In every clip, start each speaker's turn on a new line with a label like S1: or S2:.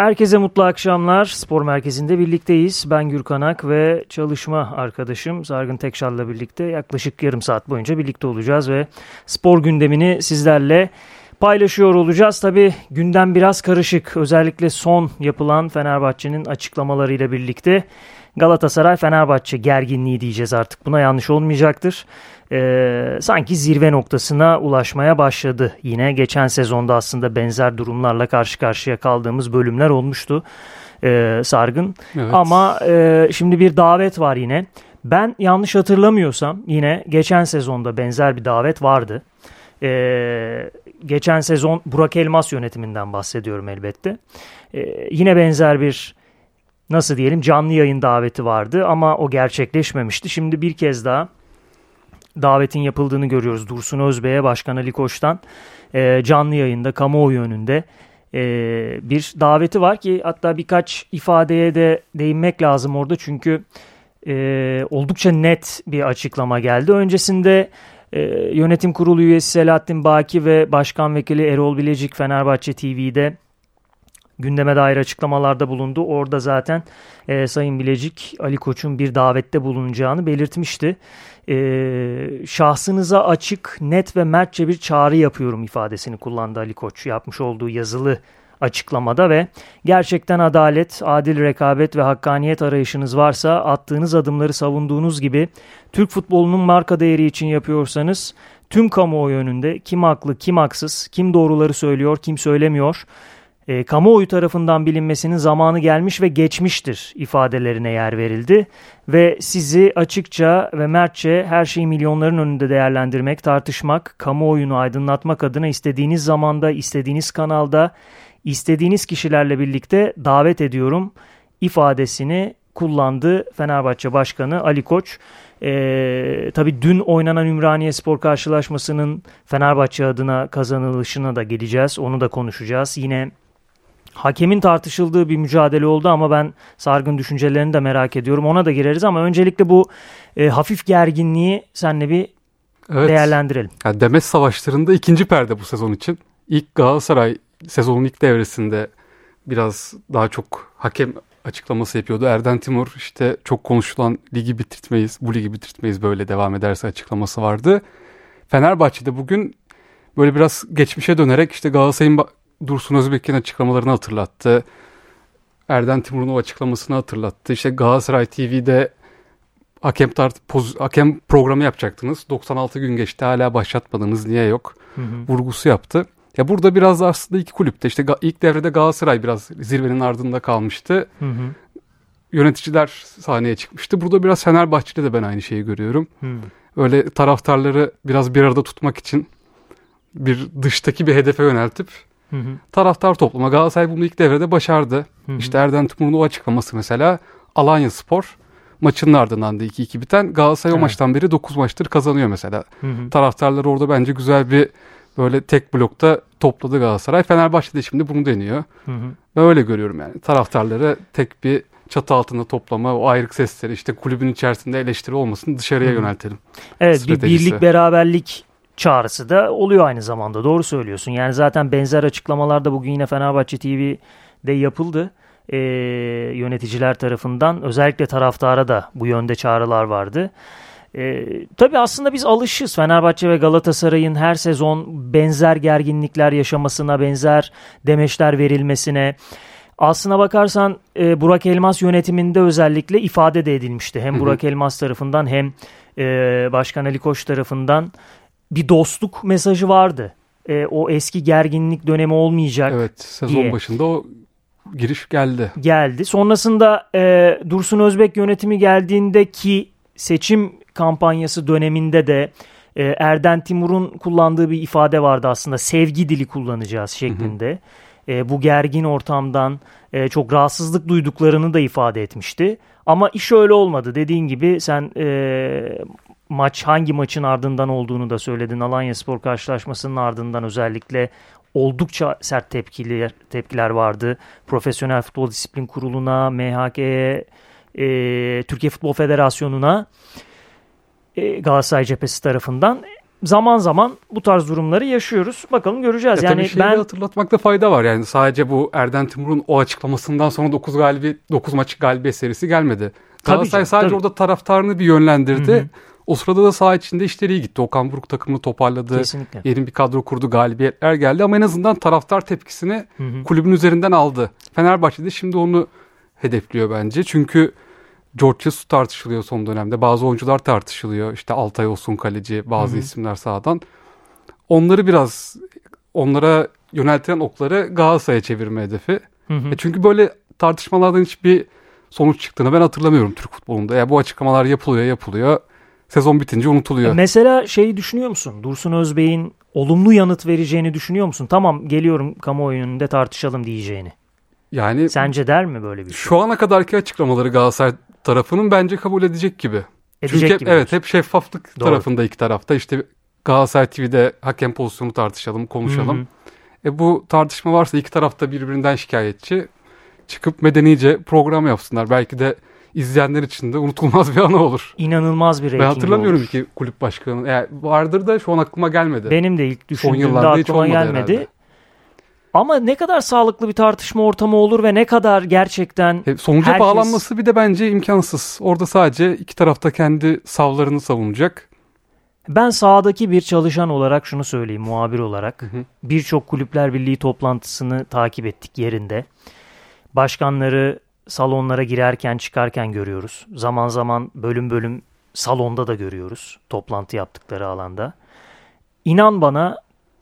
S1: Herkese mutlu akşamlar. Spor Merkezi'nde birlikteyiz. Ben Gürkan Ak ve çalışma arkadaşım Sargın Tekşal'la birlikte yaklaşık yarım saat boyunca birlikte olacağız ve spor gündemini sizlerle paylaşıyor olacağız. Tabi gündem biraz karışık. Özellikle son yapılan Fenerbahçe'nin açıklamalarıyla birlikte Galatasaray-Fenerbahçe gerginliği diyeceğiz artık. Buna yanlış olmayacaktır. Ee, sanki zirve noktasına ulaşmaya başladı. Yine geçen sezonda aslında benzer durumlarla karşı karşıya kaldığımız bölümler olmuştu. Ee, sargın. Evet. Ama e, şimdi bir davet var yine. Ben yanlış hatırlamıyorsam yine geçen sezonda benzer bir davet vardı. Ee, geçen sezon Burak Elmas yönetiminden bahsediyorum elbette. Ee, yine benzer bir nasıl diyelim canlı yayın daveti vardı ama o gerçekleşmemişti. Şimdi bir kez daha davetin yapıldığını görüyoruz. Dursun Özbey'e Başkan Ali Koç'tan e, canlı yayında kamuoyu önünde e, bir daveti var ki hatta birkaç ifadeye de değinmek lazım orada çünkü e, oldukça net bir açıklama geldi. Öncesinde e, yönetim kurulu üyesi Selahattin Baki ve Başkan Vekili Erol Bilecik Fenerbahçe TV'de gündeme dair açıklamalarda bulundu. Orada zaten e, Sayın Bilecik Ali Koç'un bir davette bulunacağını belirtmişti. E, şahsınıza açık, net ve mertçe bir çağrı yapıyorum ifadesini kullandı Ali Koç yapmış olduğu yazılı açıklamada ve gerçekten adalet, adil rekabet ve hakkaniyet arayışınız varsa attığınız adımları savunduğunuz gibi Türk futbolunun marka değeri için yapıyorsanız tüm kamuoyu önünde kim haklı kim haksız, kim doğruları söylüyor kim söylemiyor e, kamuoyu tarafından bilinmesinin zamanı gelmiş ve geçmiştir ifadelerine yer verildi. Ve sizi açıkça ve mertçe her şeyi milyonların önünde değerlendirmek, tartışmak, kamuoyunu aydınlatmak adına istediğiniz zamanda, istediğiniz kanalda, istediğiniz kişilerle birlikte davet ediyorum ifadesini kullandı Fenerbahçe Başkanı Ali Koç. Ee, tabii dün oynanan Ümraniye Spor karşılaşmasının Fenerbahçe adına kazanılışına da geleceğiz. Onu da konuşacağız. Yine Hakemin tartışıldığı bir mücadele oldu ama ben Sargın düşüncelerini de merak ediyorum. Ona da gireriz ama öncelikle bu e, hafif gerginliği senle bir evet. değerlendirelim.
S2: Yani Demet Savaşları'nda ikinci perde bu sezon için. İlk Galatasaray sezonun ilk devresinde biraz daha çok hakem açıklaması yapıyordu. Erden Timur işte çok konuşulan ligi bitirtmeyiz, bu ligi bitirtmeyiz böyle devam ederse açıklaması vardı. Fenerbahçe'de bugün böyle biraz geçmişe dönerek işte Galatasaray'ın Dursun Özbek'in açıklamalarını hatırlattı. Erden Timur'un o açıklamasını hatırlattı. İşte Galatasaray TV'de hakem, tart poz, hakem programı yapacaktınız. 96 gün geçti hala başlatmadınız niye yok hı hı. vurgusu yaptı. Ya burada biraz aslında iki kulüpte işte ilk devrede Galatasaray biraz zirvenin ardında kalmıştı. Hı hı. Yöneticiler sahneye çıkmıştı. Burada biraz Fenerbahçe'de de ben aynı şeyi görüyorum. Hı. Öyle taraftarları biraz bir arada tutmak için bir dıştaki bir hedefe yöneltip Hı hı. Taraftar topluma Galatasaray bunu ilk devrede başardı. Hı hı. İşte Erden Timur'un o açıklaması mesela Alanya Spor maçının ardından da 2-2 biten Galatasaray evet. o maçtan beri 9 maçtır kazanıyor mesela. Hı hı. Taraftarlar orada bence güzel bir böyle tek blokta topladı Galatasaray. Fenerbahçe de şimdi bunu deniyor. Hı hı. Ben öyle görüyorum yani. Taraftarları tek bir çatı altında toplama, o ayrık sesleri işte kulübün içerisinde eleştiri olmasın dışarıya hı hı. yöneltelim.
S1: Evet bir birlik beraberlik çağrısı da oluyor aynı zamanda. Doğru söylüyorsun. Yani zaten benzer açıklamalar da bugün yine Fenerbahçe TV'de yapıldı. Ee, yöneticiler tarafından özellikle taraftara da bu yönde çağrılar vardı. Ee, tabii aslında biz alışız Fenerbahçe ve Galatasaray'ın her sezon benzer gerginlikler yaşamasına, benzer demeçler verilmesine. Aslına bakarsan e, Burak Elmas yönetiminde özellikle ifade de edilmişti. Hem Burak Elmas tarafından hem e, Başkan Ali Koç tarafından bir dostluk mesajı vardı. E, o eski gerginlik dönemi olmayacak
S2: Evet sezon diye. başında o giriş geldi.
S1: Geldi. Sonrasında e, Dursun Özbek yönetimi geldiğinde ki seçim kampanyası döneminde de e, Erden Timur'un kullandığı bir ifade vardı aslında. Sevgi dili kullanacağız şeklinde. Hı hı. E, bu gergin ortamdan e, çok rahatsızlık duyduklarını da ifade etmişti. Ama iş öyle olmadı. Dediğin gibi sen e, maç hangi maçın ardından olduğunu da söyledin. Alanya Spor karşılaşmasının ardından özellikle oldukça sert tepkiler, tepkiler vardı. Profesyonel Futbol Disiplin Kurulu'na, MHK'ye, e, Türkiye Futbol Federasyonu'na e, Galatasaray cephesi tarafından. zaman zaman bu tarz durumları yaşıyoruz. Bakalım göreceğiz.
S2: Ya
S1: yani
S2: tabii
S1: ben
S2: hatırlatmakta fayda var. Yani sadece bu Erden Timur'un o açıklamasından sonra 9 galibiyet 9 maç galibiyet serisi gelmedi. Galatasaray
S1: canım,
S2: sadece
S1: tabii.
S2: orada taraftarını bir yönlendirdi.
S1: Hı hı.
S2: O sırada da saha içinde işleri iyi gitti. Okan Buruk takımını toparladı.
S1: kesinlikle.
S2: Yerin bir kadro kurdu, galibiyetler geldi ama en azından taraftar tepkisini
S1: Hı hı.
S2: kulübün üzerinden aldı. Fenerbahçe de şimdi onu hedefliyor bence. Çünkü George Jesus tartışılıyor son dönemde. Bazı oyuncular tartışılıyor. İşte Altay olsun kaleci, bazı
S1: Hı hı.
S2: isimler sahadan. Onları biraz onlara yöneltilen okları Galatasaray'a çevirme hedefi.
S1: Hı hı.
S2: E çünkü böyle tartışmalardan hiçbir sonuç çıktığını ben hatırlamıyorum Türk futbolunda. Ya bu açıklamalar yapılıyor, yapılıyor. Sezon bitince unutuluyor.
S1: Mesela şeyi düşünüyor musun? Dursun Özbey'in olumlu yanıt vereceğini düşünüyor musun? Tamam geliyorum kamuoyu önünde tartışalım diyeceğini.
S2: Yani
S1: Sence der mi böyle bir şey?
S2: şu ana kadarki açıklamaları Galatasaray tarafının bence kabul edecek gibi.
S1: Edecek
S2: Çünkü hep,
S1: gibi
S2: evet hep şeffaflık
S1: Doğru.
S2: tarafında iki tarafta. İşte Galatasaray TV'de hakem pozisyonu tartışalım, konuşalım.
S1: Hı hı.
S2: E bu tartışma varsa iki tarafta birbirinden şikayetçi çıkıp medenice program yapsınlar. Belki de izleyenler için de unutulmaz bir anı olur.
S1: İnanılmaz bir
S2: Ben
S1: reyting
S2: hatırlamıyorum
S1: olur.
S2: ki kulüp başkanı. Yani vardır da şu an aklıma gelmedi.
S1: Benim de ilk düşündüğümde aklıma
S2: olmadı
S1: gelmedi.
S2: herhalde.
S1: Ama ne kadar sağlıklı bir tartışma ortamı olur ve ne kadar gerçekten
S2: E, sonuca
S1: Herkes-
S2: bağlanması bir de bence imkansız. Orada sadece iki tarafta kendi savlarını savunacak.
S1: ben sahadaki bir çalışan olarak şunu söyleyeyim muhabir olarak. Birçok kulüpler birliği toplantısını takip ettik yerinde. Başkanları salonlara girerken çıkarken görüyoruz. Zaman zaman bölüm bölüm salonda da görüyoruz toplantı yaptıkları alanda. İnan bana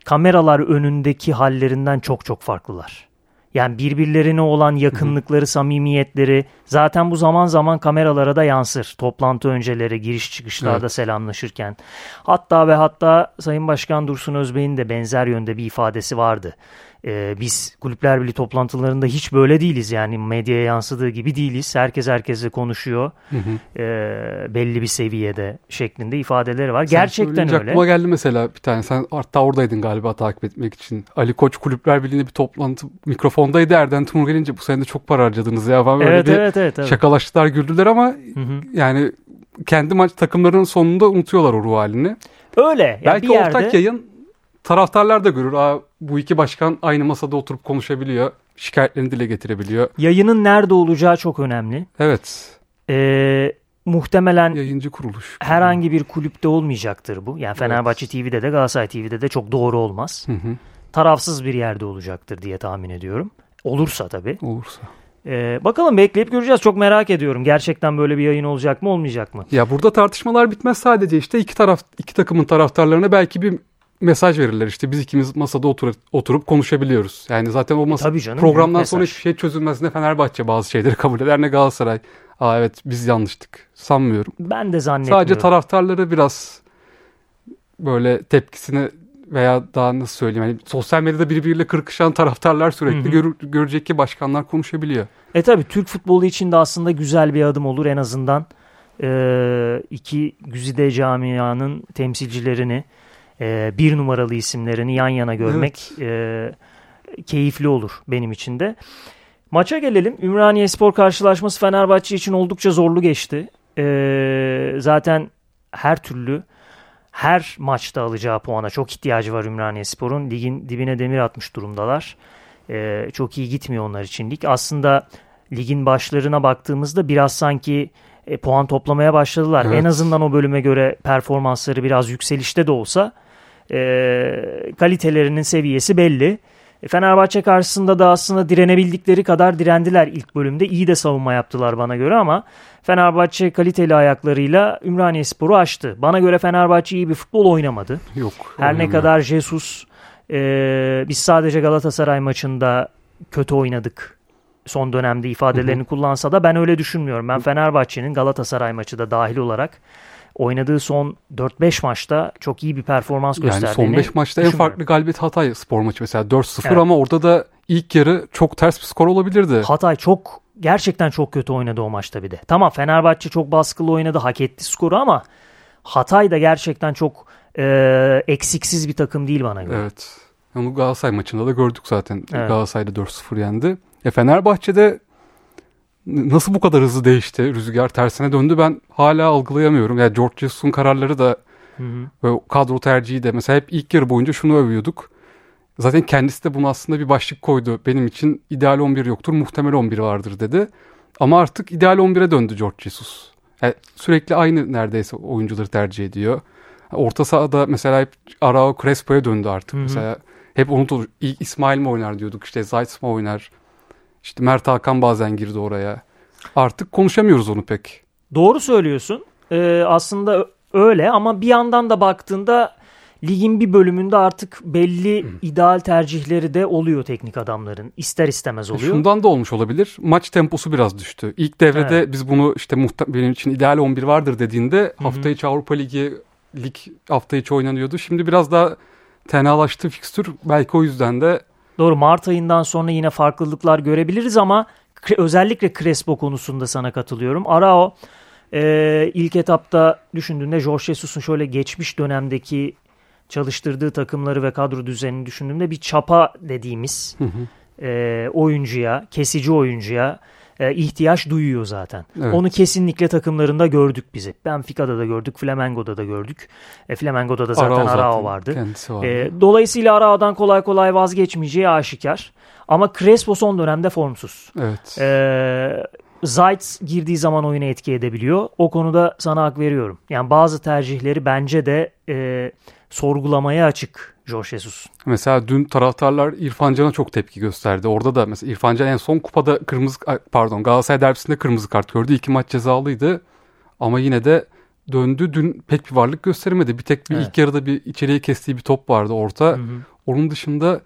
S1: kameralar önündeki hallerinden çok çok farklılar. Yani birbirlerine olan yakınlıkları, samimiyetleri zaten bu zaman zaman kameralara da yansır. Toplantı önceleri, giriş çıkışlarda
S2: Evet.
S1: selamlaşırken. Hatta ve hatta Sayın Başkan Dursun Özbey'in de benzer yönde bir ifadesi vardı. Ee, biz Kulüpler Birliği toplantılarında hiç böyle değiliz yani medyaya yansıdığı gibi değiliz. Herkes herkesle konuşuyor
S2: Hı hı.
S1: ee, belli bir seviyede şeklinde ifadeleri var.
S2: Sen
S1: Gerçekten öyle.
S2: Aklıma geldi mesela bir tane. Sen hatta oradaydın galiba takip etmek için. Ali Koç Kulüpler Birliği'nde bir toplantı mikrofondaydı. Erden Timur gelince bu sene de çok para harcadınız ya falan böyle
S1: Evet
S2: bir
S1: evet evet. evet.
S2: şakalaştılar güldüler ama
S1: Hı hı.
S2: yani kendi maç takımlarının sonunda unutuyorlar o ruh halini.
S1: Öyle. Yani
S2: Belki
S1: bir yerde,
S2: ortak yayın taraftarlar da görür. Aa, bu iki başkan aynı masada oturup konuşabiliyor. Şikayetlerini dile getirebiliyor.
S1: yayının nerede olacağı çok önemli.
S2: Evet.
S1: Ee, muhtemelen
S2: Yayıncı kuruluş.
S1: herhangi bir kulüpte olmayacaktır bu. Yani Fenerbahçe TV'de de Galatasaray TV'de de çok doğru olmaz.
S2: Hı hı.
S1: Tarafsız bir yerde olacaktır diye tahmin ediyorum. Olursa tabii.
S2: Olursa.
S1: Ee, bakalım bekleyip göreceğiz. Çok merak ediyorum. Gerçekten böyle bir yayın olacak mı olmayacak mı?
S2: Ya burada tartışmalar bitmez sadece işte iki taraf iki takımın taraftarlarına belki bir mesaj verirler işte biz ikimiz masada oturup, oturup konuşabiliyoruz. Yani zaten o masa
S1: Tabii canım,
S2: programdan sonra hiçbir şey çözülmez ne Fenerbahçe bazı şeyleri kabul eder ne Galatasaray. Aa evet biz yanlıştık sanmıyorum.
S1: Ben de zannetmiyorum.
S2: Sadece taraftarları biraz böyle tepkisini veya daha nasıl söyleyeyim hani sosyal medyada birbiriyle kırkışan taraftarlar sürekli
S1: Hı hı.
S2: görür- görecek ki başkanlar konuşabiliyor.
S1: E tabi Türk futbolu için de aslında güzel bir adım olur en azından e, iki güzide camianın temsilcilerini e, bir numaralı isimlerini yan yana görmek e, keyifli olur benim için de. Maça gelelim. Ümraniye Spor karşılaşması Fenerbahçe için oldukça zorlu geçti. E, zaten her türlü her maçta alacağı puana çok ihtiyacı var Ümraniye Spor'un. Ligin dibine demir atmış durumdalar. Ee, çok iyi gitmiyor onlar için lig. Aslında ligin başlarına baktığımızda biraz sanki e, puan toplamaya başladılar.
S2: Evet.
S1: En azından o bölüme göre performansları biraz yükselişte de olsa e, kalitelerinin seviyesi belli. E, Fenerbahçe karşısında da aslında direnebildikleri kadar direndiler ilk bölümde. İyi de savunma yaptılar bana göre ama Fenerbahçe kaliteli ayaklarıyla Ümraniye Spor'u aştı. Bana göre Fenerbahçe iyi bir futbol oynamadı.
S2: Yok.
S1: Her ne kadar Jesus e, biz sadece Galatasaray maçında kötü oynadık son dönemde ifadelerini kullansa da ben öyle düşünmüyorum. Ben Fenerbahçe'nin Galatasaray maçı da dahil olarak oynadığı son 4-5 maçta çok iyi bir performans
S2: Yani
S1: gösterdiğini
S2: son 5 maçta en farklı galibiyet Hatay spor maçı mesela 4-0
S1: Evet.
S2: ama orada da ilk yarı çok ters bir skor olabilirdi.
S1: Hatay çok gerçekten çok kötü oynadı o maçta bir de. Tamam Fenerbahçe çok baskılı oynadı hak etti skoru ama Hatay da gerçekten çok e, eksiksiz bir takım değil bana göre.
S2: Evet. Onu Galatasaray maçında da gördük zaten.
S1: Evet.
S2: Galatasaray'da 4-0 yendi. E Fenerbahçe'de nasıl bu kadar hızlı değişti? Rüzgar tersine döndü ben hala algılayamıyorum. Yani George Jesus'un kararları da Hı hı. Ve kadro tercihi de mesela hep ilk yarı boyunca şunu övüyorduk. Zaten kendisi de bunu aslında bir başlık koydu. Benim için ideal 11 yoktur, muhtemel 11 vardır dedi. Ama artık ideal 11'e döndü George Jesus. Yani sürekli aynı neredeyse oyuncuları tercih ediyor. Orta sahada mesela hep Arao Crespo'ya döndü artık. Hı-hı. Mesela hep unutulur. İlk İsmail mi oynar diyorduk. İşte Zayt mi oynar. İşte Mert Hakan bazen girdi oraya. Artık konuşamıyoruz onu pek.
S1: Doğru söylüyorsun. Ee, aslında öyle ama bir yandan da baktığında ligin bir bölümünde artık belli Hı. ideal tercihleri de oluyor teknik adamların. İster istemez oluyor.
S2: Şundan da olmuş olabilir. Maç temposu biraz düştü. İlk devrede evet. biz bunu işte benim için ideal 11 vardır dediğinde Hı-hı. hafta içi Avrupa Ligi lig hafta içi oynanıyordu. Şimdi biraz daha tenalaştı fikstür. Belki o yüzden de
S1: Doğru Mart ayından sonra yine farklılıklar görebiliriz ama özellikle Crespo konusunda sana katılıyorum. Arao e, ilk etapta düşündüğünde Jorge Jesus'un şöyle geçmiş dönemdeki çalıştırdığı takımları ve kadro düzenini düşündüğümde bir çapa dediğimiz hı hı. E, oyuncuya, kesici oyuncuya e, ihtiyaç duyuyor zaten. Evet. Onu kesinlikle takımlarında gördük bizi. Benfica'da da gördük, Flamengo'da da gördük. E, Flamengo'da da zaten Arao, Arao vardı. vardı. E, dolayısıyla Arao'dan kolay kolay vazgeçmeyeceği aşikar. Ama Crespo son dönemde formsuz.
S2: Evet.
S1: E, Zayt girdiği zaman oyuna etki edebiliyor. O konuda sana hak veriyorum. Yani bazı tercihleri bence de e, sorgulamaya açık Jorge Jesus.
S2: Mesela dün taraftarlar İrfan Can'a çok tepki gösterdi. Orada da mesela İrfan Can en son kupada kırmızı pardon Galatasaray derbisinde kırmızı kart gördü. İki maç cezalıydı. Ama yine de döndü. Dün pek bir varlık gösteremedi. Bir tek bir evet. ilk yarıda bir içeriye kestiği bir top vardı orta. Hı hı. Onun dışında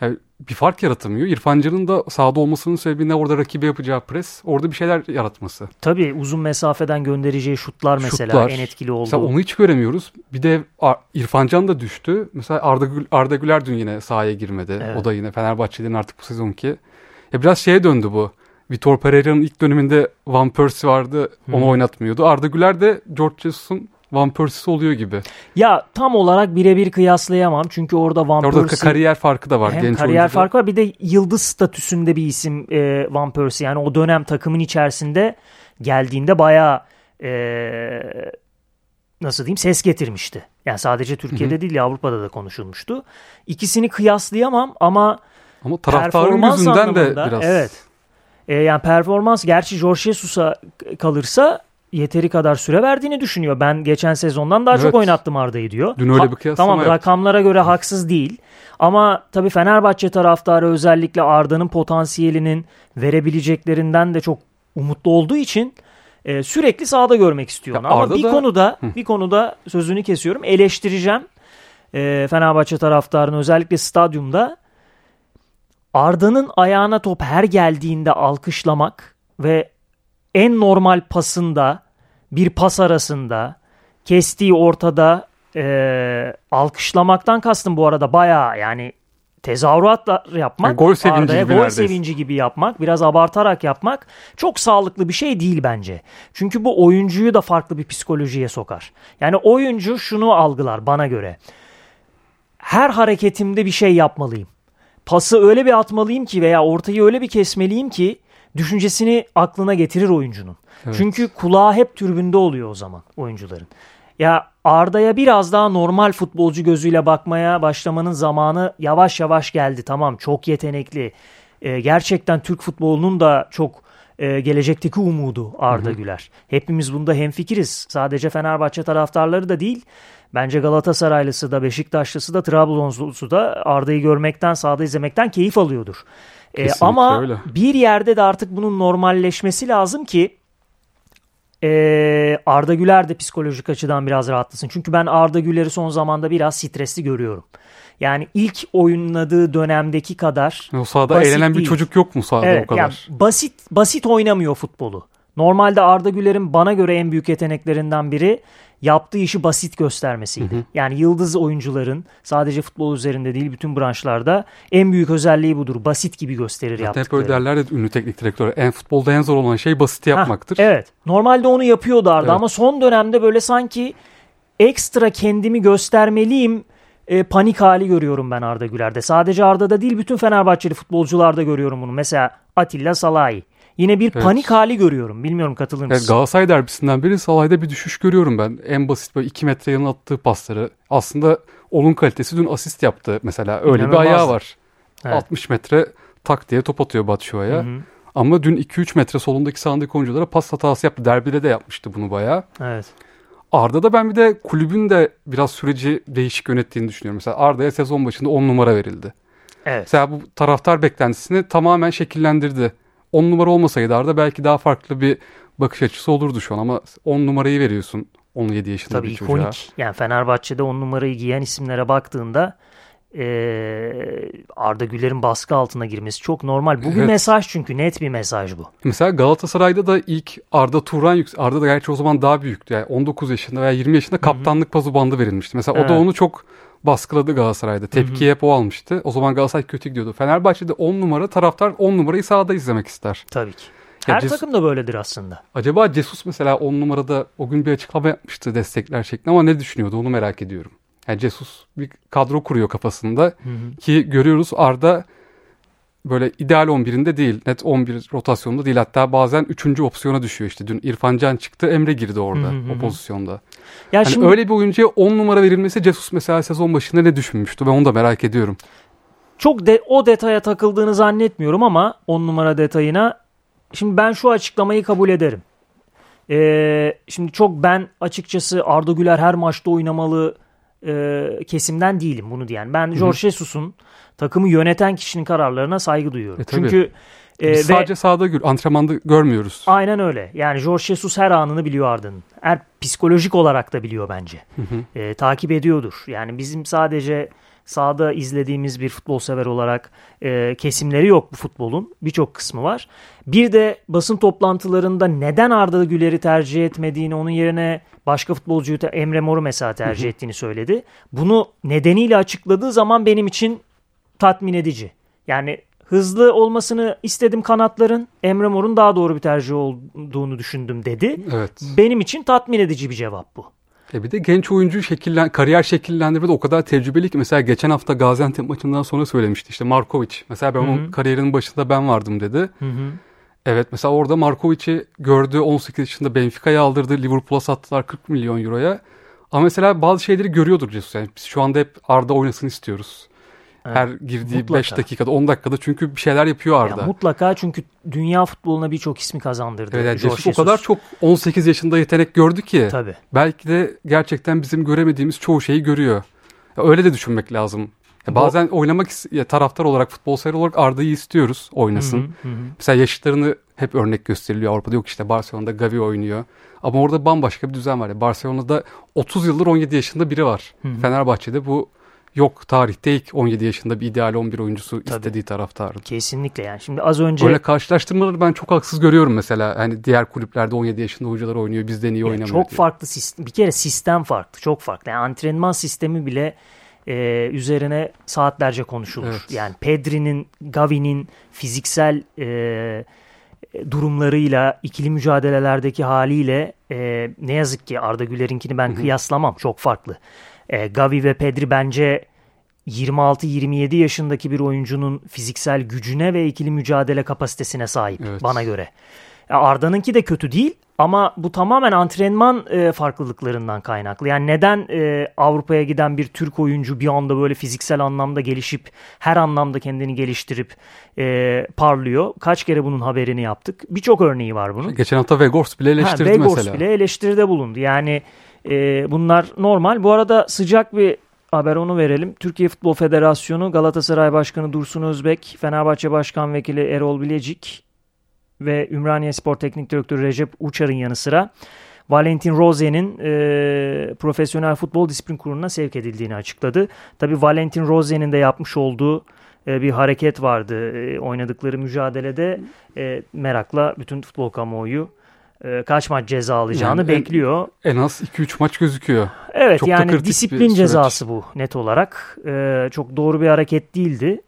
S2: yani bir fark yaratamıyor. İrfan Can'ın da sahada olmasının sebebi ne orada rakibe yapacağı pres. Orada bir şeyler yaratması.
S1: Tabii uzun mesafeden göndereceği şutlar mesela şutlar. en etkili oldu.
S2: Mesela onu hiç göremiyoruz. Bir de İrfan Can da düştü. Mesela Arda, Gül, Arda Güler dün yine sahaya girmedi. Evet. O da yine Fenerbahçe'nin artık bu sezonki. Ya biraz şeye döndü bu. Vitor Pereira'nın ilk döneminde Van Persie vardı. Onu hmm. oynatmıyordu. Arda Güler de George Jesus'un Van Persie'si oluyor gibi.
S1: Ya tam olarak birebir kıyaslayamam. Çünkü orada Van
S2: orada Persie... kariyer farkı da var.
S1: Hem genç kariyer oyuncuda. farkı var bir de yıldız statüsünde bir isim e, Van Persie. Yani o dönem takımın içerisinde geldiğinde bayağı e, nasıl diyeyim ses getirmişti. Yani sadece Türkiye'de Hı-hı. değil Avrupa'da da konuşulmuştu. İkisini kıyaslayamam ama
S2: ama taraftarın yüzünden de biraz.
S1: Evet. E, yani performans gerçi Jorge Jesus'a kalırsa yeteri kadar süre verdiğini düşünüyor. Ben geçen sezondan daha evet. çok oynattım Arda'yı diyor.
S2: Dün öyle bir kıyaslama
S1: Tamam
S2: yaptı.
S1: rakamlara göre haksız değil. Ama tabii Fenerbahçe taraftarı özellikle Arda'nın potansiyelinin verebileceklerinden de çok umutlu olduğu için e, sürekli sahada görmek istiyor. Ama Arda bir da... konuda Hı. bir konuda sözünü kesiyorum. Eleştireceğim. E, Fenerbahçe taraftarını özellikle stadyumda Arda'nın ayağına top her geldiğinde alkışlamak ve en normal pasında bir pas arasında kestiği ortada e, alkışlamaktan kastım bu arada bayağı yani tezahüratlar yapmak, yani
S2: gol sevinci gibi
S1: gol sevinci gibi yapmak, biraz abartarak yapmak çok sağlıklı bir şey değil bence. Çünkü bu oyuncuyu da farklı bir psikolojiye sokar. Yani oyuncu şunu algılar bana göre. Her hareketimde bir şey yapmalıyım. Pası öyle bir atmalıyım ki veya ortayı öyle bir kesmeliyim ki düşüncesini aklına getirir oyuncunun. Evet. Çünkü kulağı hep türbünde oluyor o zaman oyuncuların. Ya Arda'ya biraz daha normal futbolcu gözüyle bakmaya başlamanın zamanı yavaş yavaş geldi. Tamam çok yetenekli. Ee, gerçekten Türk futbolunun da çok e, gelecekteki umudu Arda hı hı. Güler. Hepimiz bunda hemfikiriz. Sadece Fenerbahçe taraftarları da değil. Bence Galatasaraylısı da Beşiktaşlısı da Trabzonlusu da Arda'yı görmekten, sahada izlemekten keyif alıyordur. E, ama öyle. bir yerde de artık bunun normalleşmesi lazım ki e, Arda Güler de psikolojik açıdan biraz rahatlasın. Çünkü ben Arda Güler'i son zamanda biraz stresli görüyorum. Yani ilk oynadığı dönemdeki kadar
S2: o sahada eğlenen değil. bir çocuk yok mu sahada evet, o kadar?
S1: Yani basit basit oynamıyor futbolu. Normalde Arda Güler'in bana göre en büyük yeteneklerinden biri yaptığı işi basit göstermesiydi. Hı hı. Yani yıldız oyuncuların sadece futbol üzerinde değil bütün branşlarda en büyük özelliği budur. Basit gibi gösterir Zaten yaptıkları.
S2: hep öyle derler ya ünlü teknik direktör. En futbolda en zor olan şey basit yapmaktır.
S1: Heh, evet. Normalde onu yapıyordu Arda evet. ama son dönemde böyle sanki ekstra kendimi göstermeliyim e, panik hali görüyorum ben Arda Güler'de. Sadece Arda'da değil bütün Fenerbahçeli futbolcularda görüyorum bunu. Mesela Atilla Salahi. Yine bir
S2: Evet.
S1: panik hali görüyorum. Bilmiyorum katılır
S2: Evet,
S1: mısın?
S2: Galatasaray derbisinden beri Salah'da bir düşüş görüyorum ben. En basit böyle 2 metre yanına attığı pasları. Aslında onun kalitesi dün asist yaptı mesela. Öyle bir
S1: İnanılmazdı.
S2: ayağı var.
S1: Evet.
S2: 60 metre tak diye top atıyor Batshuayi'ye. Ama dün 2-3 metre solundaki sağındaki oyunculara pas hatası yaptı. Derbide de yapmıştı bunu bayağı.
S1: Evet.
S2: Arda'da ben bir de kulübün de biraz süreci değişik yönettiğini düşünüyorum. Mesela Arda'ya sezon başında 10 numara verildi.
S1: Evet.
S2: Mesela bu taraftar beklentisini tamamen şekillendirdi. 10 numara olmasaydı Arda belki daha farklı bir bakış açısı olurdu şu an ama 10 numarayı veriyorsun 17 yaşında
S1: Tabii
S2: bir çocuğa.
S1: ikonik. Yani Fenerbahçe'de on numarayı giyen isimlere baktığında eee, Arda Güler'in baskı altına girmesi çok normal. Bu bir
S2: Evet.
S1: mesaj çünkü net bir mesaj bu.
S2: Mesela Galatasaray'da da ilk Arda Turan yüksek. Arda da gerçi o zaman daha büyüktü. Yani 19 yaşında veya 20 yaşında kaptanlık pazu bandı verilmişti. Mesela o da
S1: Evet.
S2: onu çok baskıladı Galatasaray'da. Tepkiyi hep o almıştı. O zaman Galatasaray kötü gidiyordu. Fenerbahçe'de 10 numara taraftar 10 numarayı sahada izlemek ister.
S1: Tabii ki.
S2: Ya
S1: Her
S2: Ces-
S1: takım da böyledir aslında.
S2: Acaba Cesus mesela 10 numarada o gün bir açıklama yapmıştı destekler şeklinde ama ne düşünüyordu onu merak ediyorum. Yani Cesus bir kadro kuruyor kafasında ki görüyoruz Arda böyle ideal 11'inde değil. Net 11 rotasyonda değil. Hatta bazen 3. opsiyona düşüyor işte. Dün İrfan Can çıktı Emre girdi orada
S1: Hı hı
S2: o pozisyonda.
S1: Ya
S2: Hani
S1: şimdi
S2: öyle bir oyuncuya 10 numara verilmesi Cesus mesela sezon başında ne düşünmüştü? Ben onu da merak ediyorum.
S1: çok de, o detaya takıldığını zannetmiyorum ama on numara detayına. Şimdi ben şu açıklamayı kabul ederim. Ee, şimdi çok ben açıkçası Arda Güler her maçta oynamalı e, kesimden değilim bunu diyen. Ben Jorge Jesus'un takımı yöneten kişinin kararlarına saygı duyuyorum.
S2: E, tabii.
S1: Çünkü e,
S2: Biz
S1: ve-
S2: sadece sahada gör, antrenmanda görmüyoruz.
S1: Aynen öyle. Yani Jorge Jesus her anını biliyor Arda'nın. Her psikolojik olarak da biliyor bence. Ee, takip ediyordur. Yani bizim sadece sahada izlediğimiz bir futbol sever olarak e, kesimleri yok bu futbolun. Birçok kısmı var. Bir de basın toplantılarında neden Arda Güler'i tercih etmediğini, onun yerine başka futbolcuyu Emre Mor'u mesela tercih ettiğini söyledi. Bunu nedeniyle açıkladığı zaman benim için tatmin edici. Yani hızlı olmasını istedim kanatların. Emre Mor'un daha doğru bir tercih olduğunu düşündüm dedi.
S2: Evet.
S1: Benim için tatmin edici bir cevap bu.
S2: E bir de genç oyuncu şekillen, kariyer şekillendirmede o kadar tecrübeli ki mesela geçen hafta Gaziantep maçından sonra söylemişti işte Markovic. Mesela ben onun kariyerinin başında ben vardım dedi. Evet mesela orada Markovic'i gördü 18 yaşında Benfica'ya aldırdı. Liverpool'a sattılar 40 milyon euroya. Ama mesela bazı şeyleri görüyordur Jesus. Yani biz şu anda hep Arda oynasın istiyoruz. Her girdiği
S1: mutlaka.
S2: 5 dakikada 10 dakikada çünkü bir şeyler yapıyor Arda.
S1: Ya mutlaka çünkü dünya futboluna birçok ismi kazandırdı.
S2: Evet,
S1: Jorge
S2: Jesus o kadar çok 18 yaşında yetenek gördü ki.
S1: Tabii.
S2: Belki de gerçekten bizim göremediğimiz çoğu şeyi görüyor. Ya öyle de düşünmek lazım. Ya
S1: Bu-
S2: bazen oynamak is- ya taraftar olarak, futbol sever olarak Arda'yı istiyoruz oynasın.
S1: Hı hı.
S2: Mesela yaşıtlarını hep örnek gösteriliyor Avrupa'da. Yok işte Barcelona'da Gavi oynuyor. Ama orada bambaşka bir düzen var. Ya Barcelona'da 30 yıldır 17 yaşında biri var. Fenerbahçe'de bu yok. Tarihte ilk 17 yaşında bir ideal 11 oyuncusu istediği taraftarın.
S1: Kesinlikle yani. Şimdi az önce
S2: Böyle karşılaştırmaları ben çok haksız görüyorum mesela. Hani diğer kulüplerde 17 yaşında oyuncular oynuyor. Bizden iyi
S1: Ya
S2: oynamıyor
S1: çok
S2: diye.
S1: farklı sistem. Bir kere sistem farklı. Çok farklı. Yani antrenman sistemi bile e, üzerine saatlerce konuşulur.
S2: Evet.
S1: Yani Pedri'nin, Gavi'nin fiziksel e, durumlarıyla, ikili mücadelelerdeki haliyle e, ne yazık ki Arda Güler'inkini ben kıyaslamam. Çok farklı. E, Gavi ve Pedri bence 26-27 yaşındaki bir oyuncunun fiziksel gücüne ve ikili mücadele kapasitesine sahip
S2: Evet.
S1: bana göre. Ya Arda'nınki de kötü değil ama bu tamamen antrenman e, farklılıklarından kaynaklı. Yani neden e, Avrupa'ya giden bir Türk oyuncu bir anda böyle fiziksel anlamda gelişip her anlamda kendini geliştirip e, parlıyor? Kaç kere bunun haberini yaptık. Birçok örneği var bunun.
S2: Geçen hafta Vegors bile eleştirdi
S1: Ha, Weghorst
S2: mesela.
S1: bile eleştiride bulundu. Yani e, bunlar normal. Bu arada sıcak bir haber onu verelim. Türkiye Futbol Federasyonu Galatasaray Başkanı Dursun Özbek, Fenerbahçe Başkan Vekili Erol Bilecik ve Ümraniye Spor Teknik Direktörü Recep Uçar'ın yanı sıra Valentin Rose'nin e, Profesyonel Futbol Disiplin Kurulu'na sevk edildiğini açıkladı. Tabii Valentin Rose'nin de yapmış olduğu e, bir hareket vardı. E, oynadıkları mücadelede e, merakla bütün futbol kamuoyu e, kaç maç ceza alacağını
S2: Yani
S1: bekliyor.
S2: En az 2-3 maç gözüküyor.
S1: Evet
S2: çok
S1: yani disiplin cezası bu net olarak. E, çok doğru bir hareket değildi.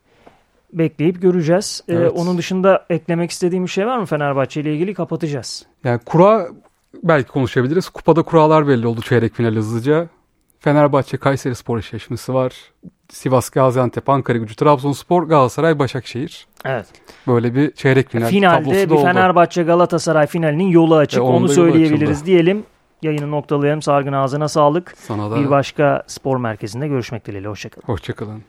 S1: Bekleyip göreceğiz. E,
S2: Evet.
S1: onun dışında eklemek istediğim bir şey var mı Fenerbahçe ile ilgili? Kapatacağız.
S2: Yani kura belki konuşabiliriz. Kupada kurallar belli oldu çeyrek final hızlıca. Fenerbahçe Kayseri Spor eşleşmesi var. Sivas Gaziantep, Ankara Gücü, Trabzonspor, Galatasaray, Başakşehir.
S1: Evet.
S2: Böyle bir çeyrek final
S1: Finalde
S2: tablosu
S1: bir
S2: da oldu.
S1: Fenerbahçe Galatasaray finalinin yolu açık.
S2: E,
S1: Onu söyleyebiliriz
S2: açıldı.
S1: diyelim. Yayını noktalayalım. Sargın ağzına sağlık.
S2: Sana da
S1: Bir başka spor merkezinde görüşmek dileğiyle. Hoşçakalın.
S2: hoşçakalın.